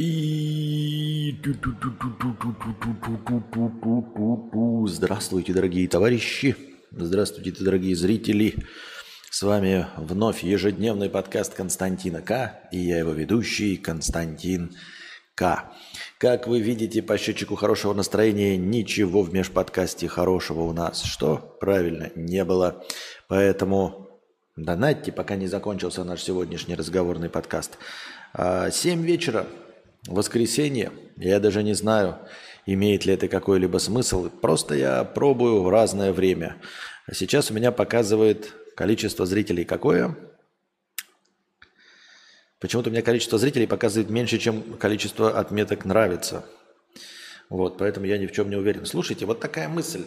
И... Здравствуйте, дорогие товарищи. Здравствуйте, дорогие зрители. С вами вновь ежедневный подкаст Константина К. И я его ведущий Константин К. Как вы видите по счетчику хорошего настроения, ничего в межподкасте хорошего у нас. Что? Правильно, не было. Поэтому донатьте, пока не закончился наш сегодняшний разговорный подкаст. 7 вечера Воскресенье, я даже не знаю, имеет ли это какой-либо смысл. Просто я пробую в разное время. А сейчас у меня показывает количество зрителей какое? Почему-то у меня количество зрителей показывает меньше, чем количество отметок нравится. Вот, поэтому я ни в чем не уверен. Слушайте, вот такая мысль.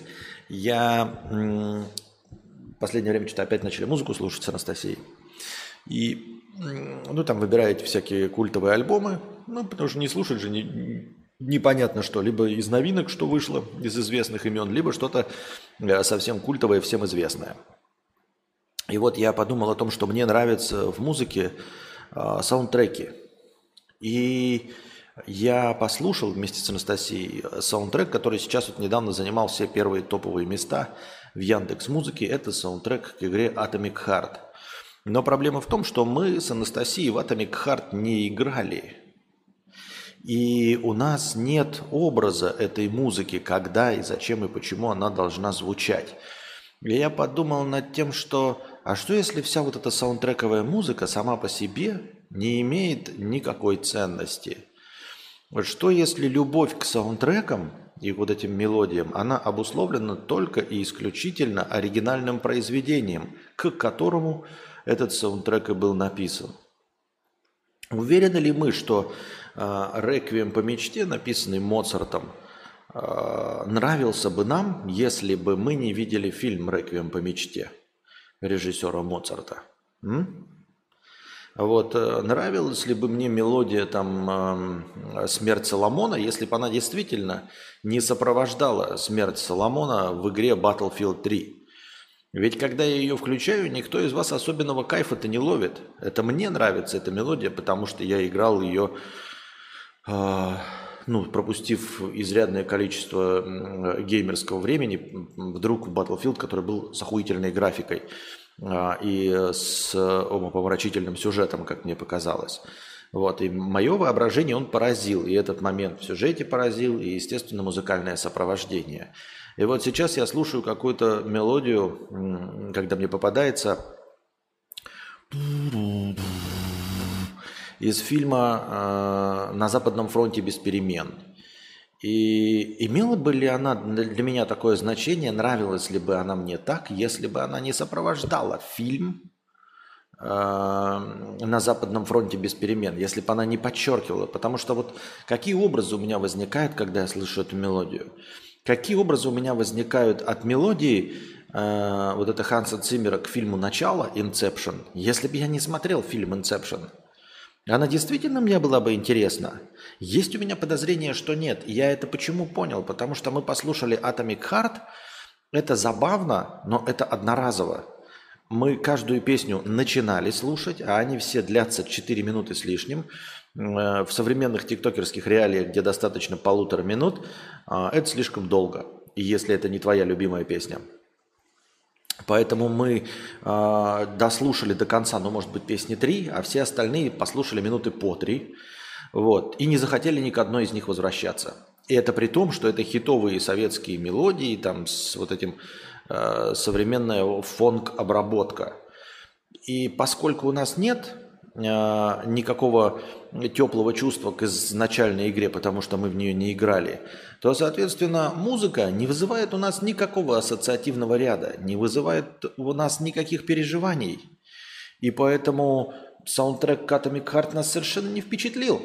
Я м- последнее время что-то опять начали музыку слушать с Анастасией. И ну, там выбираете всякие культовые альбомы, ну, потому что не слушать же не, непонятно что. Либо из новинок, что вышло, из известных имен, либо что-то э, совсем культовое, всем известное. И вот я подумал о том, что мне нравятся в музыке э, саундтреки. И я послушал вместе с Анастасией саундтрек, который сейчас вот недавно занимал все первые топовые места в Яндекс Музыке. Это саундтрек к игре Atomic Heart – но проблема в том, что мы с Анастасией в Atomic Heart не играли. И у нас нет образа этой музыки, когда и зачем и почему она должна звучать. И я подумал над тем, что а что если вся вот эта саундтрековая музыка сама по себе не имеет никакой ценности? Вот что если любовь к саундтрекам и вот этим мелодиям, она обусловлена только и исключительно оригинальным произведением, к которому этот саундтрек и был написан. Уверены ли мы, что «Реквием по мечте», написанный Моцартом, э, нравился бы нам, если бы мы не видели фильм «Реквием по мечте» режиссера Моцарта? М? Вот, э, нравилась ли бы мне мелодия там э, «Смерть Соломона», если бы она действительно не сопровождала «Смерть Соломона» в игре Battlefield 3? Ведь когда я ее включаю, никто из вас особенного кайфа-то не ловит. Это мне нравится эта мелодия, потому что я играл ее, а, ну, пропустив изрядное количество геймерского времени, вдруг в Battlefield, который был с охуительной графикой э, и с умопомрачительным сюжетом, как мне показалось. Вот, и мое воображение он поразил, и этот момент в сюжете поразил, и, естественно, музыкальное сопровождение – и вот сейчас я слушаю какую-то мелодию, когда мне попадается из фильма э, «На Западном фронте без перемен». И имела бы ли она для меня такое значение, нравилась ли бы она мне так, если бы она не сопровождала фильм э, на Западном фронте без перемен, если бы она не подчеркивала. Потому что вот какие образы у меня возникают, когда я слышу эту мелодию? Какие образы у меня возникают от мелодии э, вот это Ханса Циммера к фильму «Начало» «Inception», если бы я не смотрел фильм «Inception», она действительно мне была бы интересна? Есть у меня подозрение, что нет. Я это почему понял? Потому что мы послушали Atomic Heart. Это забавно, но это одноразово. Мы каждую песню начинали слушать, а они все длятся 4 минуты с лишним. Э, в современных тиктокерских реалиях, где достаточно полутора минут, а, это слишком долго. И если это не твоя любимая песня. Поэтому мы э, дослушали до конца, ну, может быть, песни три, а все остальные послушали минуты по три. Вот, и не захотели ни к одной из них возвращаться. И это при том, что это хитовые советские мелодии, там с вот этим э, современная фонк-обработка. И поскольку у нас нет никакого теплого чувства к изначальной игре, потому что мы в нее не играли, то, соответственно, музыка не вызывает у нас никакого ассоциативного ряда, не вызывает у нас никаких переживаний. И поэтому саундтрек Atomic Heart нас совершенно не впечатлил.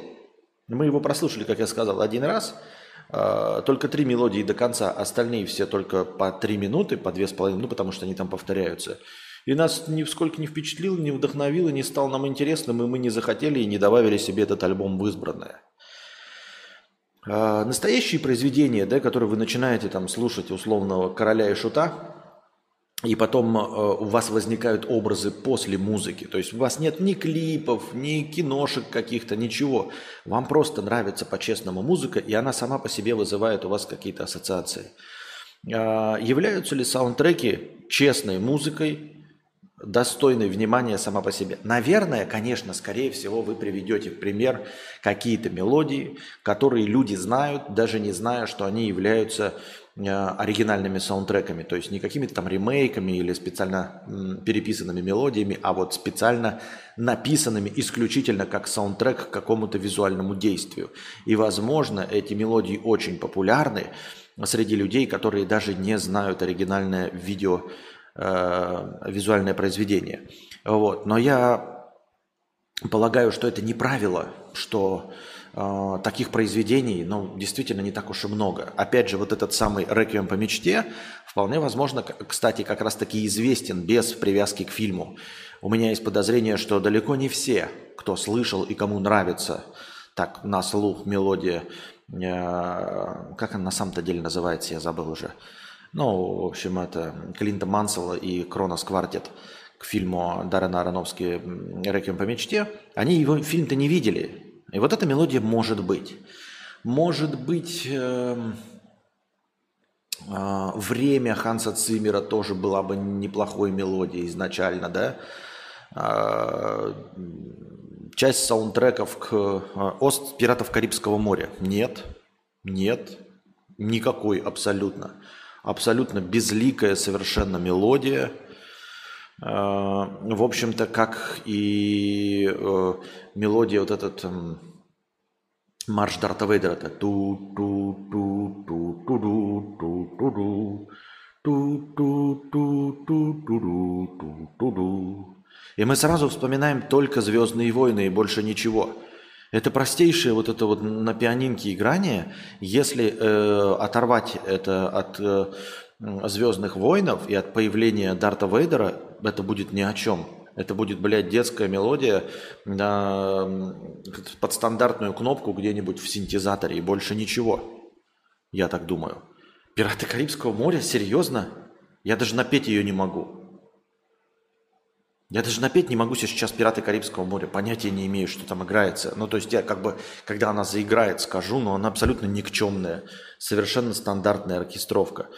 Мы его прослушали, как я сказал, один раз, а, только три мелодии до конца, остальные все только по три минуты, по две с половиной, ну, потому что они там повторяются – и нас нисколько не впечатлил, не вдохновил, и не стал нам интересным, и мы не захотели и не добавили себе этот альбом в избранное. А настоящие произведения, да, которые вы начинаете там слушать условного короля и шута, и потом э, у вас возникают образы после музыки. То есть у вас нет ни клипов, ни киношек каких-то, ничего. Вам просто нравится по-честному музыка, и она сама по себе вызывает у вас какие-то ассоциации. Э, являются ли саундтреки честной музыкой, достойной внимания сама по себе? Наверное, конечно, скорее всего, вы приведете в пример какие-то мелодии, которые люди знают, даже не зная, что они являются Э, оригинальными саундтреками, то есть не какими-то там ремейками или специально переписанными мелодиями, а вот специально написанными исключительно как саундтрек к какому-то визуальному действию. И, возможно, эти мелодии очень популярны среди людей, которые даже не знают оригинальное видео, э, визуальное произведение. Вот. Но я полагаю, что это не правило, что э, таких произведений, ну, действительно не так уж и много. Опять же, вот этот самый «Реквием по мечте» вполне возможно, кстати, как раз-таки известен без привязки к фильму. У меня есть подозрение, что далеко не все, кто слышал и кому нравится так на слух мелодия, э, как она на самом-то деле называется, я забыл уже. Ну, в общем, это Клинта Мансела и Кронос Квартет к фильму Даррена Аронофски «Реквием по мечте», они его фильм-то не видели, и вот эта мелодия может быть. Может быть, э, э, время Ханса Циммера тоже была бы неплохой мелодией изначально, да? Э, часть саундтреков к э, «Ост пиратов Карибского моря». Нет, нет, никакой абсолютно. Абсолютно безликая совершенно мелодия – э, в общем-то, как и э, мелодия вот этот марш Дарта Вейдера. Это ту ту ту ту ту ту ту ту ту ту ту ту ту ту ту ту И мы сразу вспоминаем только «Звездные войны» и больше ничего. Это простейшее вот это вот на пианинке играние. Если э, оторвать это от э, «Звездных войнов» и от появления Дарта Вейдера, это будет ни о чем. Это будет, блядь, детская мелодия на, под стандартную кнопку где-нибудь в синтезаторе и больше ничего. Я так думаю. Пираты Карибского моря? Серьезно? Я даже напеть ее не могу. Я даже напеть не могу сейчас «Пираты Карибского моря». Понятия не имею, что там играется. Ну, то есть я как бы, когда она заиграет, скажу, но она абсолютно никчемная. Совершенно стандартная оркестровка.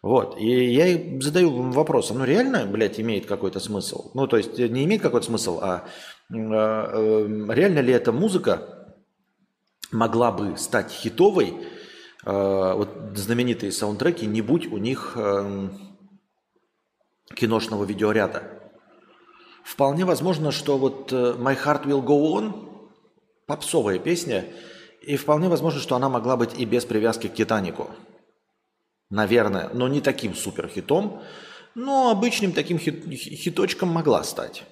Вот. И я задаю вопрос, ну реально, блядь, имеет какой-то смысл? Ну, то есть не имеет какой-то смысл, а, а э, реально ли эта музыка могла бы стать хитовой, э, вот знаменитые саундтреки, не будь у них э, киношного видеоряда? Вполне возможно, что вот My Heart Will Go On, попсовая песня, и вполне возможно, что она могла быть и без привязки к Титанику. Наверное, но не таким супер хитом, но обычным таким хит, хиточком могла стать.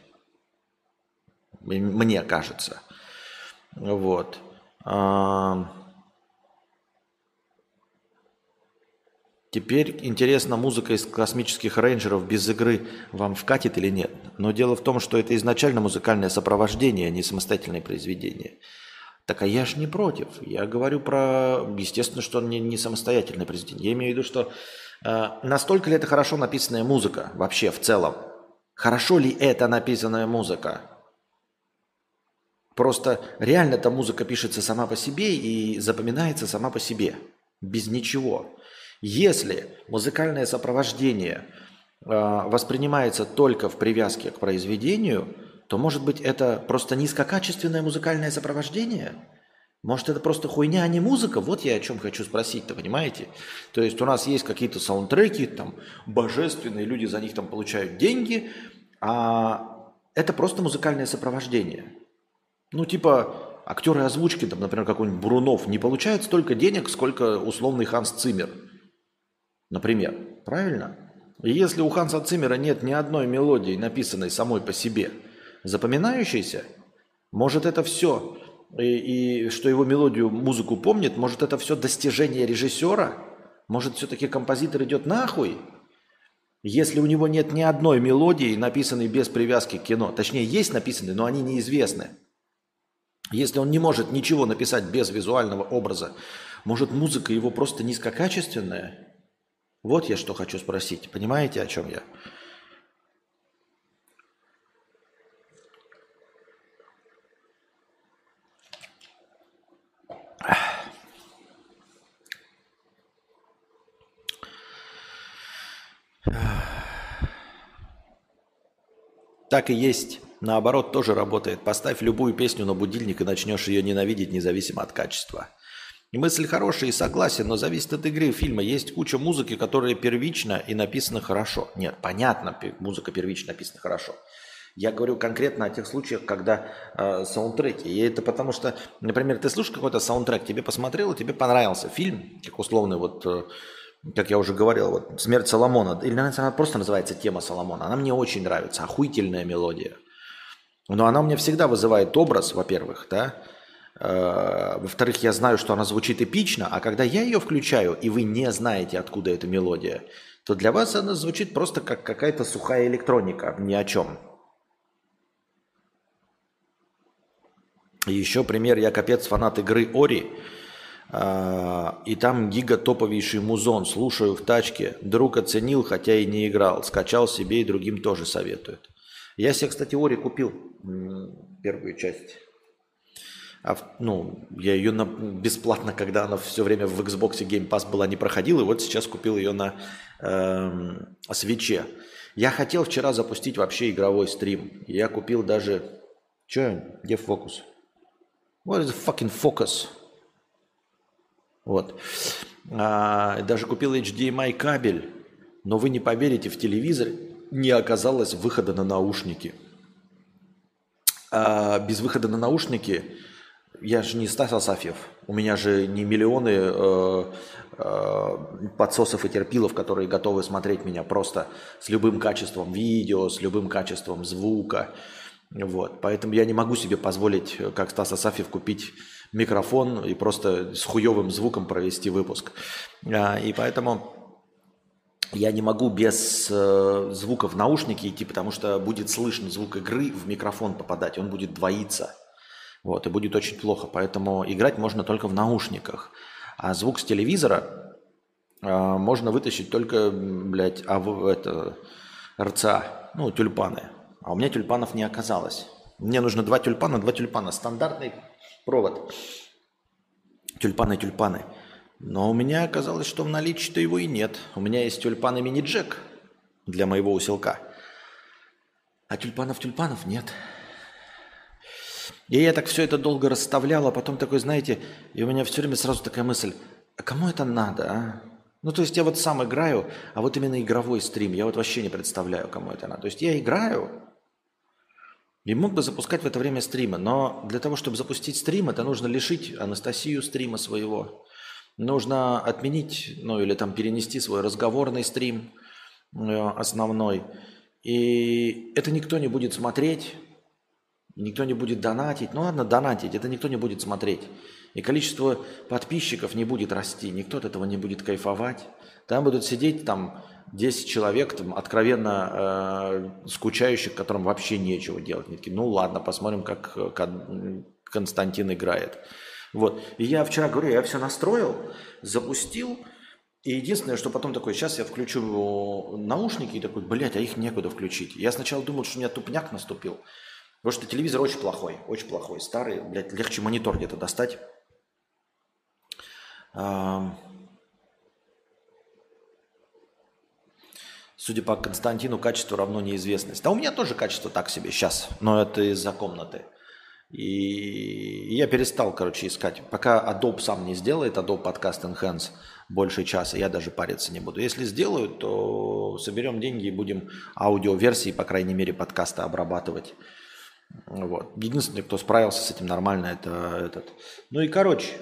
Мне кажется. Вот. А, теперь интересно, музыка из космических рейнджеров без игры вам вкатит или нет. Но дело в том, что это изначально музыкальное сопровождение, а не самостоятельное произведение. Так а я же не против. Я говорю про, естественно, что не, не самостоятельный президент. Я имею в виду, что э, настолько ли это хорошо написанная музыка вообще в целом? Хорошо ли это написанная музыка? Просто реально эта музыка пишется сама по себе и запоминается сама по себе, без ничего. Если музыкальное сопровождение э, воспринимается только в привязке к произведению – то, может быть, это просто низкокачественное музыкальное сопровождение? Может, это просто хуйня, а не музыка? Вот я о чем хочу спросить-то, понимаете? То есть у нас есть какие-то саундтреки, там, божественные, люди за них там получают деньги, а это просто музыкальное сопровождение. Ну, типа, актеры озвучки, там, например, какой-нибудь Бурунов, не получают столько денег, сколько условный Ханс Циммер. Например. Правильно? Если у Ханса Циммера нет ни одной мелодии, написанной самой по себе – запоминающийся, может это все, и, и что его мелодию, музыку помнит, может это все достижение режиссера, может все-таки композитор идет нахуй, если у него нет ни одной мелодии, написанной без привязки к кино, точнее есть написанные, но они неизвестны. Если он не может ничего написать без визуального образа, может музыка его просто низкокачественная? Вот я что хочу спросить. Понимаете, о чем я? Так и есть. Наоборот, тоже работает. Поставь любую песню на будильник и начнешь ее ненавидеть независимо от качества. И мысль хорошая и согласен, но зависит от игры фильма. Есть куча музыки, которая первична и написана хорошо. Нет, понятно, музыка первична написана хорошо. Я говорю конкретно о тех случаях, когда э, саундтреки. И это потому что, например, ты слушаешь какой-то саундтрек, тебе посмотрел, тебе понравился фильм, как условный вот э, как я уже говорил, вот «Смерть Соломона», или она просто называется «Тема Соломона», она мне очень нравится, охуительная мелодия. Но она у меня всегда вызывает образ, во-первых, да, во-вторых, я знаю, что она звучит эпично, а когда я ее включаю, и вы не знаете, откуда эта мелодия, то для вас она звучит просто как какая-то сухая электроника, ни о чем. Еще пример, я капец фанат игры Ори, а, и там гига топовейший музон. Слушаю в тачке. Друг оценил, хотя и не играл. Скачал себе и другим тоже советует. Я себе, кстати, Ори купил первую часть. А, ну, я ее на, бесплатно, когда она все время в Xbox Game Pass была, не проходил. И вот сейчас купил ее на э, свече. Я хотел вчера запустить вообще игровой стрим. Я купил даже... Че? Где фокус? What is the fucking focus? Вот. А, даже купил HDMI кабель, но вы не поверите, в телевизоре не оказалось выхода на наушники. А без выхода на наушники я же не Стас Асафьев. У меня же не миллионы э, э, подсосов и терпилов, которые готовы смотреть меня просто с любым качеством видео, с любым качеством звука. Вот. Поэтому я не могу себе позволить, как Стас Асафьев, купить микрофон и просто с хуевым звуком провести выпуск. А, и поэтому я не могу без э, звука в наушники идти, потому что будет слышно звук игры в микрофон попадать, он будет двоиться. Вот, и будет очень плохо. Поэтому играть можно только в наушниках. А звук с телевизора э, можно вытащить только, блядь, а в это РЦА, ну, тюльпаны. А у меня тюльпанов не оказалось. Мне нужно два тюльпана, два тюльпана. Стандартный провод. Тюльпаны, тюльпаны. Но у меня оказалось, что в наличии-то его и нет. У меня есть тюльпаны мини-джек для моего усилка. А тюльпанов-тюльпанов нет. И я так все это долго расставлял, а потом такой, знаете, и у меня все время сразу такая мысль, а кому это надо, а? Ну, то есть я вот сам играю, а вот именно игровой стрим, я вот вообще не представляю, кому это надо. То есть я играю, и мог бы запускать в это время стримы, но для того, чтобы запустить стрим, это нужно лишить Анастасию стрима своего. Нужно отменить, ну или там перенести свой разговорный стрим э, основной. И это никто не будет смотреть, никто не будет донатить. Ну ладно, донатить, это никто не будет смотреть. И количество подписчиков не будет расти, никто от этого не будет кайфовать. Там будут сидеть там 10 человек, там, откровенно э, скучающих, которым вообще нечего делать. Они такие, ну ладно, посмотрим, как Константин играет. Вот. И я вчера говорю, я все настроил, запустил, и единственное, что потом такой, сейчас я включу наушники и такой, блядь, а их некуда включить. Я сначала думал, что у меня тупняк наступил, потому что телевизор очень плохой, очень плохой, старый, блядь, легче монитор где-то достать. Судя по Константину, качество равно неизвестность. Да у меня тоже качество так себе сейчас, но это из-за комнаты. И я перестал, короче, искать. Пока Adobe сам не сделает, Adobe Podcast Enhance больше часа, я даже париться не буду. Если сделают, то соберем деньги и будем аудиоверсии, по крайней мере, подкаста обрабатывать. Вот. Единственный, кто справился с этим нормально, это этот. Ну и короче,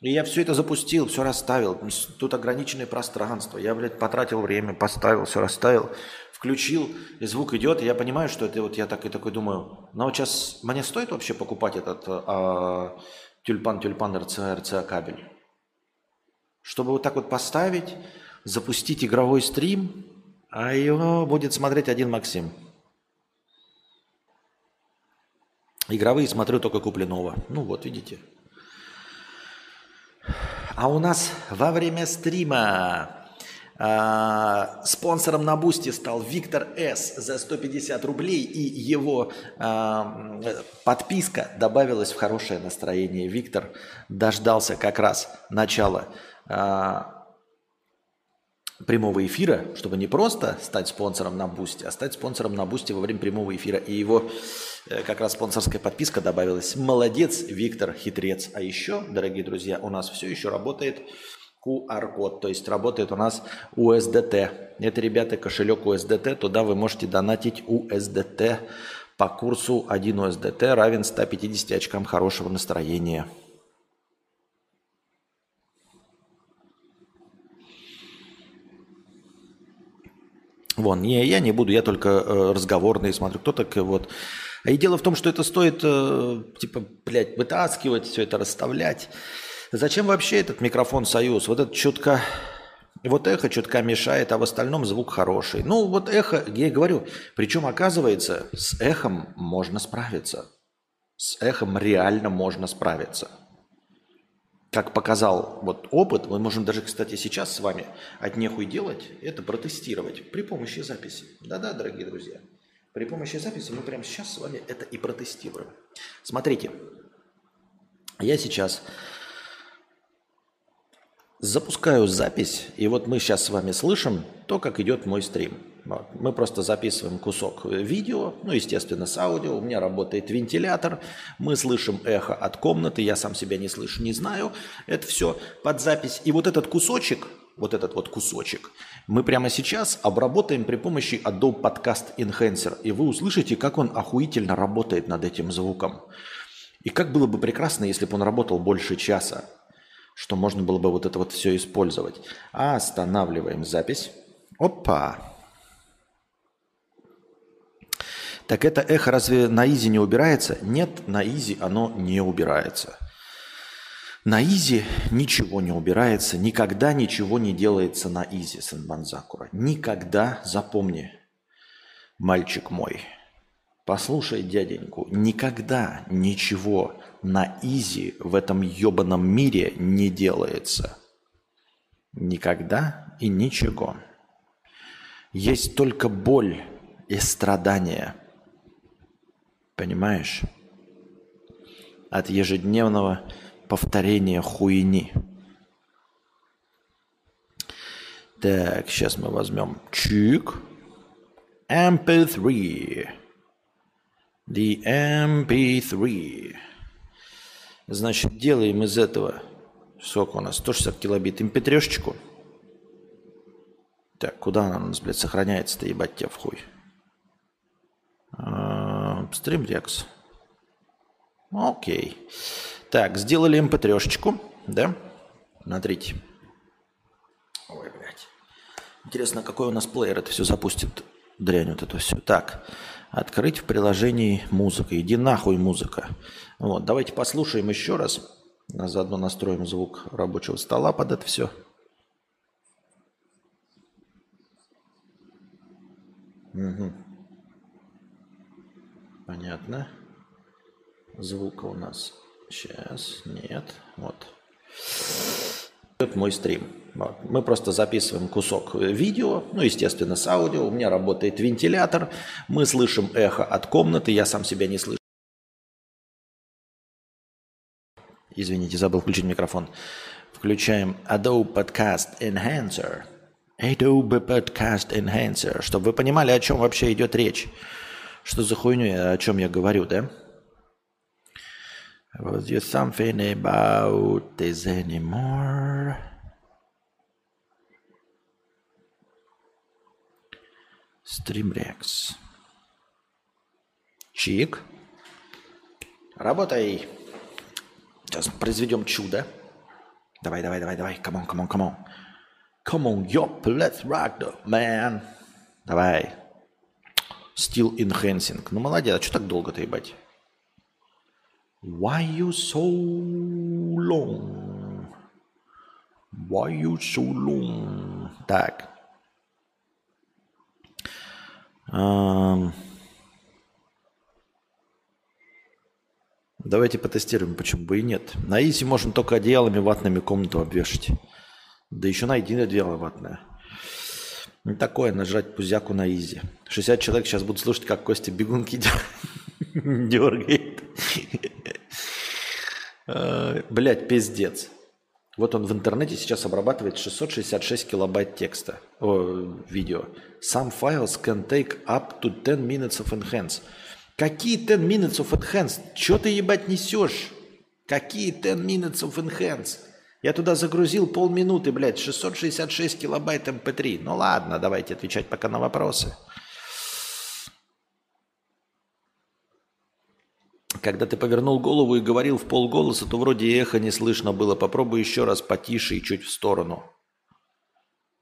и я все это запустил, все расставил. Тут ограниченное пространство. Я, блядь, потратил время, поставил, все расставил, включил, и звук идет. И я понимаю, что это вот я так и такой думаю, ну вот сейчас мне стоит вообще покупать этот а, тюльпан, тюльпан, РЦА, РЦА кабель? Чтобы вот так вот поставить, запустить игровой стрим, а его будет смотреть один Максим. Игровые смотрю только купленного. Ну вот, видите. А у нас во время стрима А, спонсором на Boosty стал Виктор С. за 150 рублей, и его а, подписка добавилась в хорошее настроение. Виктор дождался как раз начала а, прямого эфира, чтобы не просто стать спонсором на Boosty, а стать спонсором на Boosty во время прямого эфира. И его как раз спонсорская подписка добавилась. Молодец, Виктор, хитрец. А еще, дорогие друзья, у нас все еще работает QR-код, то есть работает у нас USDT. Это, ребята, кошелек USDT, туда вы можете донатить USDT по курсу 1 USDT равен 150 очкам хорошего настроения. Вон, не, я не буду, я только э, разговорный смотрю, кто так вот. И дело в том, что это стоит, э, типа, блядь, вытаскивать, все это расставлять. Зачем вообще этот микрофон «Союз»? Вот это чутка... Вот эхо чутка мешает, а в остальном звук хороший. Ну, вот эхо, я и говорю, причем оказывается, с эхом можно справиться. С эхом реально можно справиться. Как показал вот опыт, мы можем даже, кстати, сейчас с вами от нехуй делать, это протестировать при помощи записи. Да-да, дорогие друзья. При помощи записи мы прямо сейчас с вами это и протестируем. Смотрите, я сейчас Запускаю запись, и вот мы сейчас с вами слышим то, как идет мой стрим. Вот. Мы просто записываем кусок видео, ну, естественно, с аудио. У меня работает вентилятор, мы слышим эхо от комнаты, я сам себя не слышу, не знаю. Это все под запись. И вот этот кусочек, вот этот вот кусочек, мы прямо сейчас обработаем при помощи Adobe Podcast Enhancer. И вы услышите, как он охуительно работает над этим звуком. И как было бы прекрасно, если бы он работал больше часа что можно было бы вот это вот все использовать. Останавливаем запись. Опа! Так это эхо разве на easy не убирается? Нет, на easy оно не убирается. На easy ничего не убирается, никогда ничего не делается на easy, Сэнбонзакура. Никогда, запомни, мальчик мой, послушай дяденьку, никогда ничего на изи в этом ебаном мире не делается. Никогда и ничего. Есть только боль и страдания. Понимаешь? От ежедневного повторения хуйни. Так, сейчас мы возьмем чик. MP3. The MP3. Значит, делаем из этого, сколько у нас, 160 килобит, mp3-шечку. Так, куда она у нас, блядь, сохраняется-то, ебать тебя в хуй? Стримрекс. Окей. Так, сделали mp3-шечку, да? Смотрите. Ой, блядь. Интересно, какой у нас плеер это все запустит, дрянь вот это все. Так, открыть в приложении музыка. Иди нахуй музыка. Вот, давайте послушаем еще раз. Заодно настроим звук рабочего стола под это все. Угу. Понятно. Звука у нас сейчас нет. Вот. Это мой стрим. Вот. Мы просто записываем кусок видео, ну, естественно, с аудио. У меня работает вентилятор. Мы слышим эхо от комнаты. Я сам себя не слышу. Извините, забыл включить микрофон. Включаем Adobe Podcast Enhancer. Adobe Podcast Enhancer. Чтобы вы понимали, о чем вообще идет речь. Что за хуйню, о чем я говорю, да? Was there something about this anymore? Streamrex. Чик. Работай. Сейчас произведем чудо. Давай, давай, давай, давай. Come on, come on, come on. Come on, yup, let's rock the man. Давай. Still enhancing. Ну, молодец. А что так долго-то, ебать? Why you so long? Why you so long? Так. Um... Давайте потестируем, почему бы и нет. На изи можно только одеялами ватными комнату обвешать. Да еще найди одеяло ватное. Не такое нажать пузяку на изи. 60 человек сейчас будут слушать, как Костя бегунки дергает. Блять, пиздец. Вот он в интернете сейчас обрабатывает 666 килобайт текста, о, видео. Some files can take up to 10 minutes of enhance. Какие 10 minutes of enhance? Че ты, ебать, несешь? Какие 10 minutes of enhance? Я туда загрузил полминуты, блядь, 666 килобайт mp3. Эм ну ладно, давайте отвечать пока на вопросы. Когда ты повернул голову и говорил в полголоса, то вроде эхо не слышно было. Попробуй еще раз потише и чуть в сторону.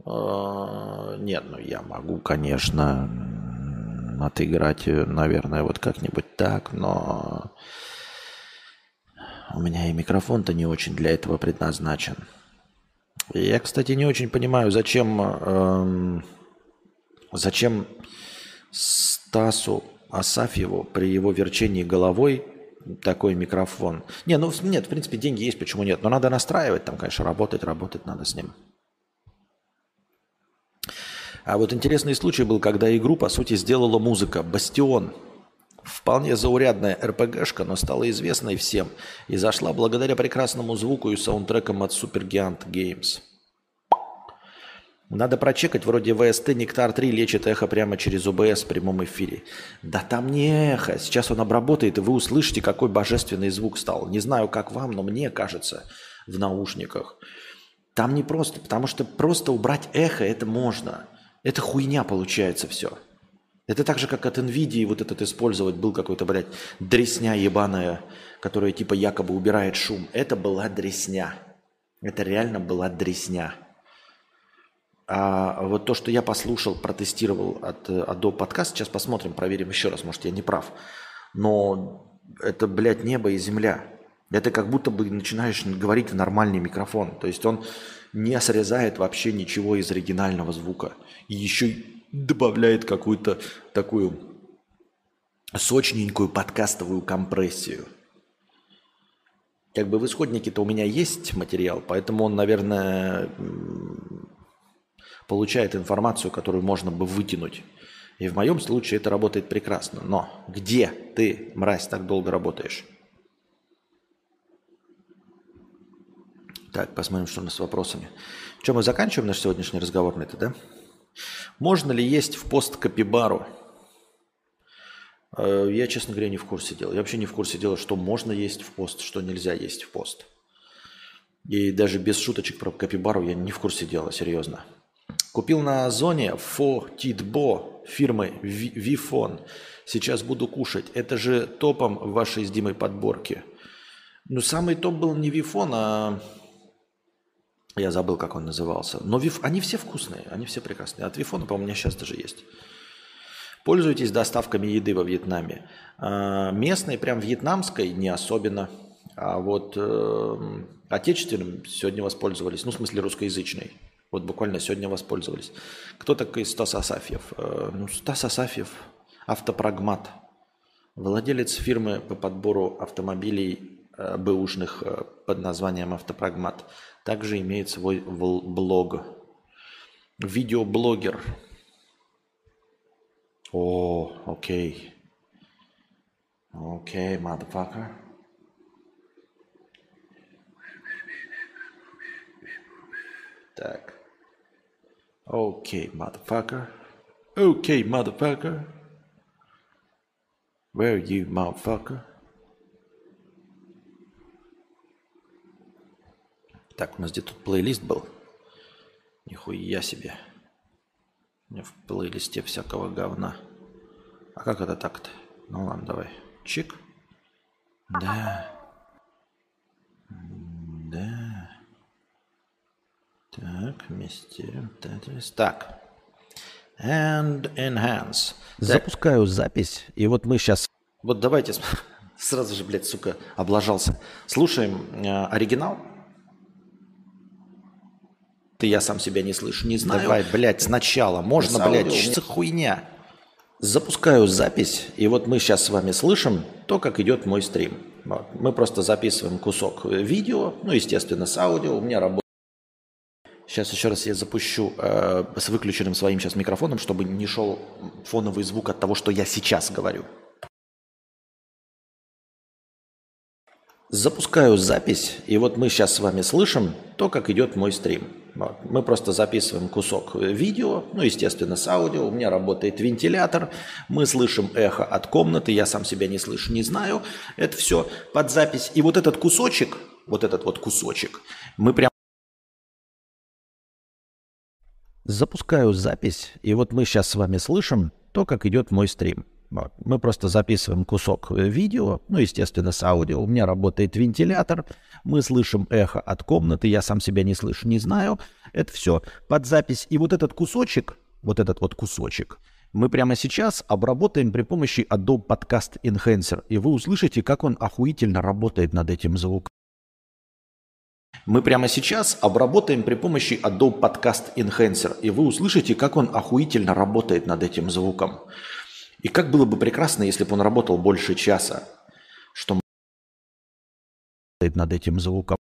А, нет, ну я могу, конечно, отыграть, наверное, вот как-нибудь так, но у меня и микрофон-то не очень для этого предназначен. Я, кстати, не очень понимаю, зачем, эм, зачем Стасу Асафьеву при его верчении головой такой микрофон. Не, ну нет, в принципе, деньги есть, почему нет? Но надо настраивать, там, конечно, работать, работать надо с ним. А вот интересный случай был, когда игру, по сути, сделала музыка. «Бастион». Вполне заурядная РПГшка, но стала известной всем и зашла благодаря прекрасному звуку и саундтрекам от Supergiant Games. Надо прочекать, вроде ВСТ Нектар 3 лечит эхо прямо через ОБС в прямом эфире. Да там не эхо. Сейчас он обработает, и вы услышите, какой божественный звук стал. Не знаю, как вам, но мне кажется, в наушниках. Там не просто, потому что просто убрать эхо это можно. Это хуйня получается все. Это так же, как от NVIDIA вот этот использовать был какой-то, блядь, дресня ебаная, которая типа якобы убирает шум. Это была дресня. Это реально была дресня. А вот то, что я послушал, протестировал от Adobe Podcast, сейчас посмотрим, проверим еще раз, может, я не прав. Но это, блядь, небо и земля. Это как будто бы начинаешь говорить в нормальный микрофон. То есть он не срезает вообще ничего из оригинального звука. И еще добавляет какую-то такую сочненькую подкастовую компрессию. Как бы в исходнике-то у меня есть материал, поэтому он, наверное, получает информацию, которую можно бы вытянуть. И в моем случае это работает прекрасно. Но где ты, мразь, так долго работаешь? Так, посмотрим, что у нас с вопросами. Что, мы заканчиваем наш сегодняшний разговор на это, да? Можно ли есть в пост капибару? Э, я, честно говоря, не в курсе дела. Я вообще не в курсе дела, что можно есть в пост, что нельзя есть в пост. И даже без шуточек про капибару я не в курсе дела, серьезно. Купил на Озоне Фо Титбо фирмы Вифон. Сейчас буду кушать. Это же топом вашей с Димой подборке. Ну, самый топ был не Вифон, а... Я забыл, как он назывался. Но виф... они все вкусные, они все прекрасные. От Вифона, по-моему, у меня сейчас даже есть. Пользуйтесь доставками еды во Вьетнаме. А, местной, прям вьетнамской, не особенно. А вот э, отечественным сегодня воспользовались. Ну, в смысле, русскоязычной. Вот буквально сегодня воспользовались. Кто такой Стас Асафьев? Э, ну, Стас Асафьев – автопрагмат. Владелец фирмы по подбору автомобилей э, бэушных э, под названием «Автопрагмат». Также имеет свой блог. Видеоблогер. О, окей. Окей, motherfucker. Так. Okay, motherfucker. Okay, motherfucker. Where you, motherfucker? Так, у нас где тут плейлист был? Нихуя себе. У меня в плейлисте всякого говна. А как это так-то? Ну ладно, давай. Чик. Да. Да. Так, вместе. Так. And enhance. Запускаю запись. И вот мы сейчас... Вот давайте сразу же, блядь, сука, облажался. Слушаем э, оригинал. Ты я сам себя не слышу, не знаю. Давай, блядь, сначала. Можно, Без блядь, что хуйня. Запускаю запись, и вот мы сейчас с вами слышим то, как идет мой стрим. Вот. Мы просто записываем кусок видео, ну, естественно, с аудио. У меня работает Сейчас еще раз я запущу э, с выключенным своим сейчас микрофоном, чтобы не шел фоновый звук от того, что я сейчас говорю. Запускаю запись, и вот мы сейчас с вами слышим то, как идет мой стрим. Вот. Мы просто записываем кусок видео, ну, естественно, с аудио. У меня работает вентилятор, мы слышим эхо от комнаты, я сам себя не слышу, не знаю. Это все под запись. И вот этот кусочек, вот этот вот кусочек, мы прям Запускаю запись, и вот мы сейчас с вами слышим то, как идет мой стрим. Вот. Мы просто записываем кусок э, видео, ну, естественно, с аудио. У меня работает вентилятор, мы слышим эхо от комнаты, я сам себя не слышу, не знаю. Это все под запись. И вот этот кусочек, вот этот вот кусочек, мы прямо сейчас обработаем при помощи Adobe Podcast Enhancer, и вы услышите, как он охуительно работает над этим звуком. Мы прямо сейчас обработаем при помощи Adobe Podcast Enhancer, и вы услышите, как он охуительно работает над этим звуком. И как было бы прекрасно, если бы он работал больше часа, что над этим звуком.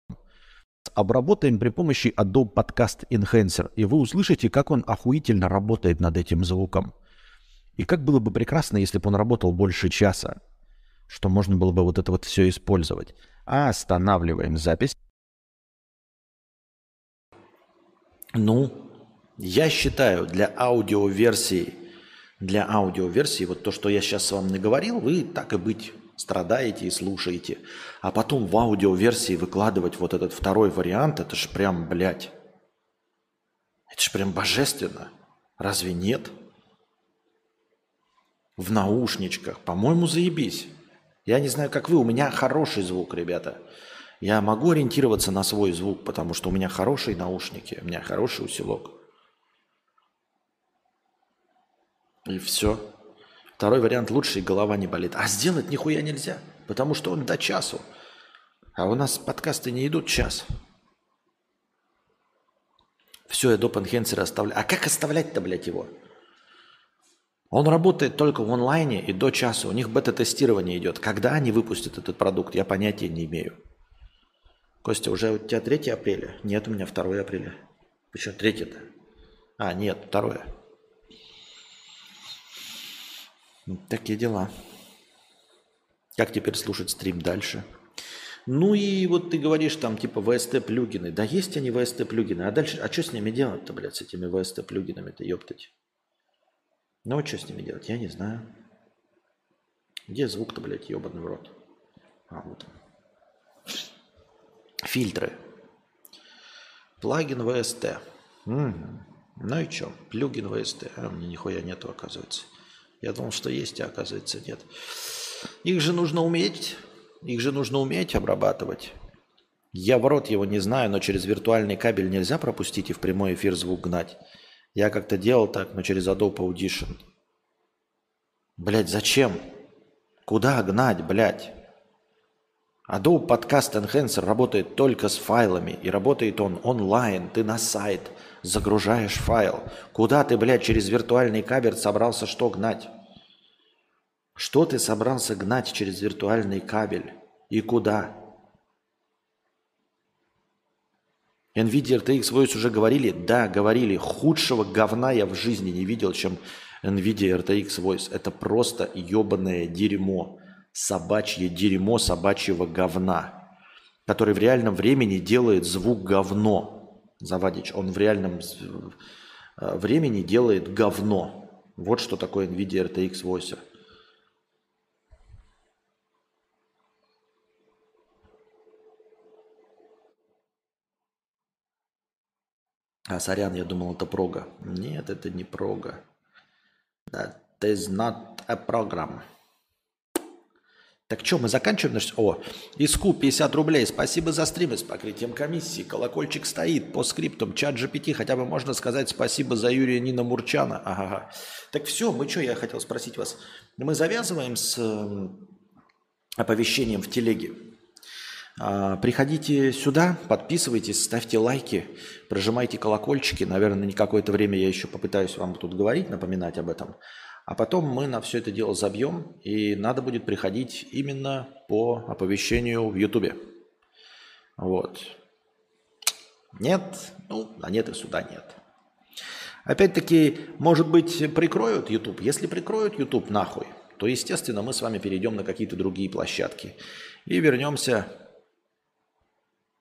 Обработаем при помощи Adobe Podcast Enhancer, и вы услышите, как он охуительно работает над этим звуком. И как было бы прекрасно, если бы он работал больше часа, что можно было бы вот это вот все использовать. А останавливаем запись. Ну, я считаю, для аудиоверсии, для аудиоверсии, вот то, что я сейчас вам наговорил, вы так и быть страдаете и слушаете. А потом в аудиоверсии выкладывать вот этот второй вариант, это ж прям, блядь, это ж прям божественно. Разве нет? В наушничках. По-моему, заебись. Я не знаю, как вы, у меня хороший звук, ребята. Я могу ориентироваться на свой звук, потому что у меня хорошие наушники, у меня хороший усилок. И все. Второй вариант лучше, и голова не болит. А сделать нихуя нельзя, потому что он до часу. А у нас подкасты не идут час. Все, я доп. энхенсера оставляю. А как оставлять-то, блядь, его? Он работает только в онлайне и до часа. У них бета-тестирование идет. Когда они выпустят этот продукт, я понятия не имею. Костя, уже у тебя 3 апреля? Нет, у меня 2 апреля. Почему 3-то? А, нет, 2. Такие дела. Как теперь слушать стрим дальше? Ну и вот ты говоришь там типа VST плюгины. Да есть они VST плюгины. А дальше, а что с ними делать-то, блядь, с этими VST плюгинами-то, ёптать? Ну вот что с ними делать, я не знаю. Где звук-то, блядь, ебаный в рот? А, вот он. Фильтры. Плагин VST. Угу. Ну и что? Плюгин VST. А, мне нихуя нету, оказывается. Я думал, что есть, а оказывается нет. Их же нужно уметь. Их же нужно уметь обрабатывать. Я в рот его не знаю, но через виртуальный кабель нельзя пропустить и в прямой эфир звук гнать. Я как-то делал так, но через Adobe Audition. Блять, зачем? Куда гнать, блядь? Adobe Podcast Enhancer работает только с файлами, и работает он онлайн. Ты на сайт загружаешь файл. Куда ты, блядь, через виртуальный кабель собрался что гнать? Что ты собрался гнать через виртуальный кабель? И куда? NVIDIA RTX Voice уже говорили? Да, говорили. Худшего говна я в жизни не видел, чем NVIDIA RTX Voice. Это просто ебаное дерьмо собачье дерьмо собачьего говна, который в реальном времени делает звук говно. Завадич, он в реальном э, времени делает говно. Вот что такое NVIDIA RTX 8. А, сорян, я думал, это прога. Нет, это не прога. That is not a program. Так что, мы заканчиваем наш... О, Иску 50 рублей. Спасибо за стримы с покрытием комиссии. Колокольчик стоит по скриптам. Чат GPT. Хотя бы можно сказать спасибо за Юрия Нина Мурчана. Ага. Так все, мы что, я хотел спросить вас. Мы завязываем с оповещением в телеге. А, приходите сюда, подписывайтесь, ставьте лайки, прожимайте колокольчики. Наверное, на какое-то время я еще попытаюсь вам тут говорить, напоминать об этом. А потом мы на все это дело забьем, и надо будет приходить именно по оповещению в Ютубе. Вот. Нет? Ну, а нет и сюда нет. Опять-таки, может быть, прикроют YouTube? Если прикроют YouTube нахуй, то, естественно, мы с вами перейдем на какие-то другие площадки и вернемся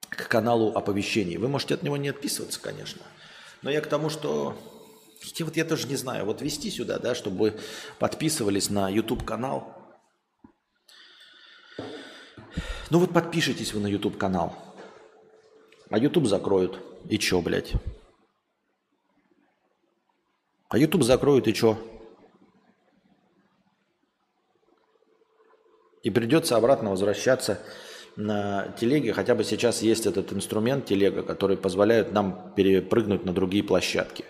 к каналу оповещений. Вы можете от него не отписываться, конечно. Но я к тому, что вот я тоже не знаю, вот вести сюда, да, чтобы подписывались на YouTube канал. Ну вот подпишитесь вы на YouTube канал. А YouTube закроют. И чё, блядь? А YouTube закроют и чё? И придется обратно возвращаться на телеге. Хотя бы сейчас есть этот инструмент телега, который позволяет нам перепрыгнуть на другие площадки.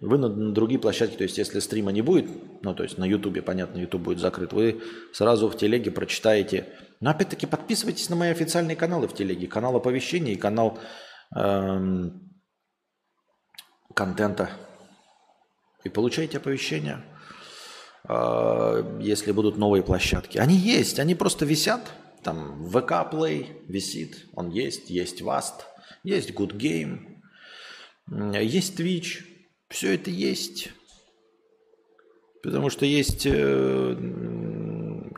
Вы на, на другие площадки, то есть если стрима не будет, ну то есть на Ютубе, понятно, Ютуб будет закрыт, вы сразу в телеге прочитаете. Но опять-таки подписывайтесь на мои официальные каналы в телеге. Канал оповещений и канал эм, контента. И получайте оповещения. А, если будут новые площадки. Они есть, они просто висят. Там VK Play висит, он есть, есть Vast, есть Good Game, есть Twitch. Все это есть. Потому что есть... Э,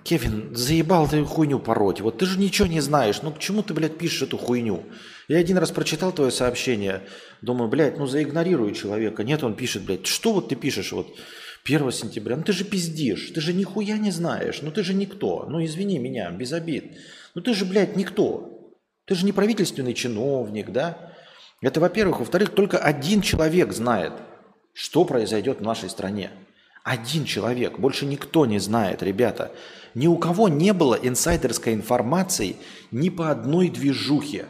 Кевин, заебал ты хуйню пороть. Вот ты же ничего не знаешь. Ну к чему ты, блядь, пишешь эту хуйню? Я один раз прочитал твое сообщение. Думаю, блядь, ну заигнорирую человека. Нет, он пишет, блядь, что вот ты пишешь вот 1 сентября? Ну ты же пиздишь. Ты же нихуя не знаешь. Ну ты же никто. Ну извини меня, без обид. Ну ты же, блядь, никто. Ты же не правительственный чиновник, да? Это во-первых. Во-вторых, только один человек знает, что произойдет в нашей стране. Один человек, больше никто не знает, ребята. Ни у кого не было инсайдерской информации ни по одной движухе.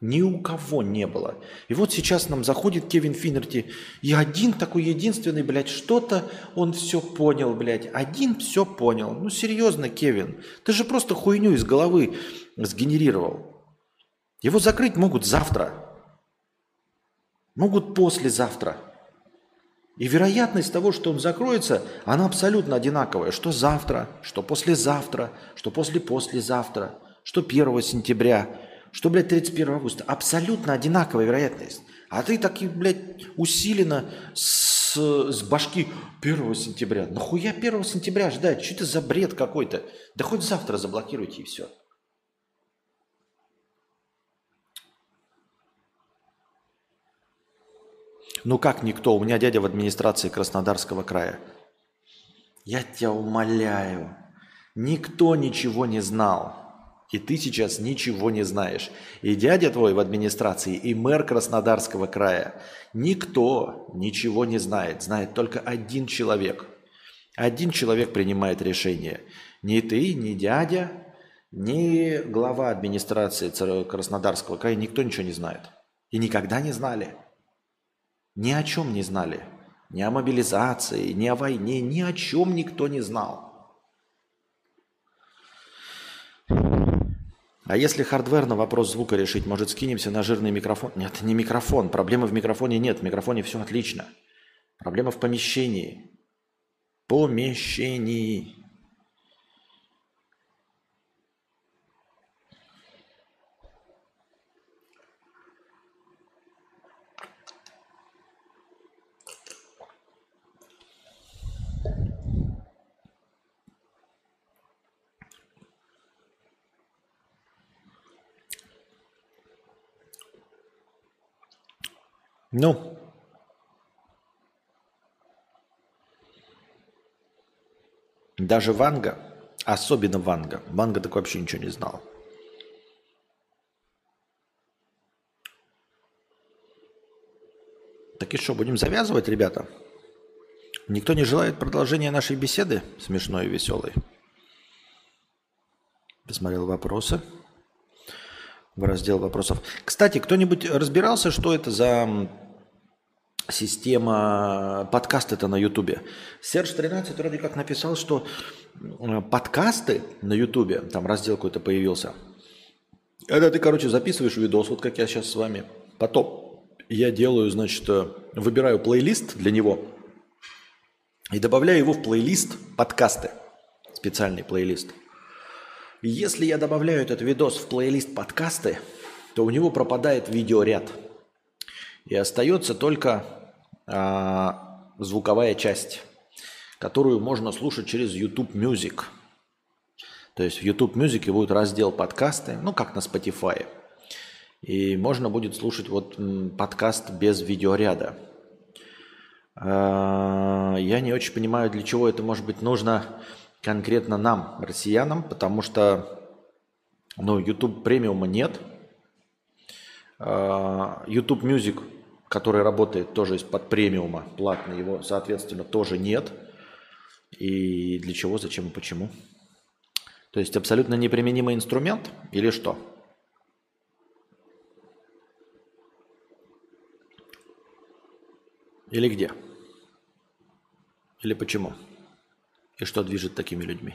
Ни у кого не было. И вот сейчас нам заходит Кевин Финнерти, и один такой единственный, блядь, что-то он все понял, блядь. Один все понял. Ну серьезно, Кевин, ты же просто хуйню из головы сгенерировал. Его закрыть могут завтра. Могут послезавтра. И вероятность того, что он закроется, она абсолютно одинаковая. Что завтра, что послезавтра, что после-послезавтра, что 1 сентября, что, блядь, 31 августа. Абсолютно одинаковая вероятность. А ты таки, блядь, усиленно с, с башки 1 сентября. Нахуя 1 сентября ждать? Что это за бред какой-то? Да хоть завтра заблокируйте и все. Ну как никто? У меня дядя в администрации Краснодарского края. Я тебя умоляю. Никто ничего не знал. И ты сейчас ничего не знаешь. И дядя твой в администрации, и мэр Краснодарского края. Никто ничего не знает. Знает только один человек. Один человек принимает решение. Ни ты, ни дядя, ни глава администрации Краснодарского края. Никто ничего не знает. И никогда не знали. Ни о чем не знали. Ни о мобилизации, ни о войне, ни о чем никто не знал. А если хардверно вопрос звука решить, может скинемся на жирный микрофон? Нет, не микрофон. Проблемы в микрофоне нет. В микрофоне все отлично. Проблема в помещении. Помещении. Ну, даже Ванга, особенно Ванга, Ванга так вообще ничего не знал. Так и что, будем завязывать, ребята? Никто не желает продолжения нашей беседы, смешной и веселой? Посмотрел вопросы в раздел вопросов. Кстати, кто-нибудь разбирался, что это за система подкасты это на Ютубе. Серж 13 вроде как написал, что э, подкасты на Ютубе, там раздел какой-то появился. Это ты, короче, записываешь видос, вот как я сейчас с вами. Потом я делаю, значит, э, выбираю плейлист для него и добавляю его в плейлист подкасты. Специальный плейлист. Если я добавляю этот видос в плейлист подкасты, то у него пропадает видеоряд. И остается только а, звуковая часть, которую можно слушать через YouTube Music. То есть в YouTube Music будет раздел подкасты, ну как на Spotify. И можно будет слушать вот подкаст без видеоряда. А, я не очень понимаю, для чего это может быть нужно конкретно нам, россиянам, потому что ну, YouTube премиума нет. А, YouTube Music, который работает тоже из-под премиума, платный, его, соответственно, тоже нет. И для чего, зачем и почему? То есть абсолютно неприменимый инструмент или что? Или где? Или почему? И что движет такими людьми?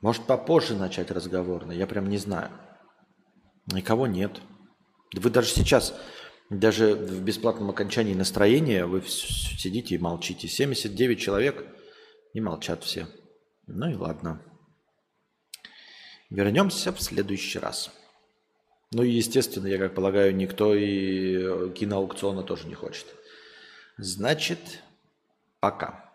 Может попозже начать разговор, но я прям не знаю. Никого нет. Вы даже сейчас, даже в бесплатном окончании настроения, вы сидите и молчите. 79 человек и молчат все. Ну и ладно. Вернемся в следующий раз. Ну и, естественно, я как полагаю, никто и киноаукциона тоже не хочет. Значит, пока.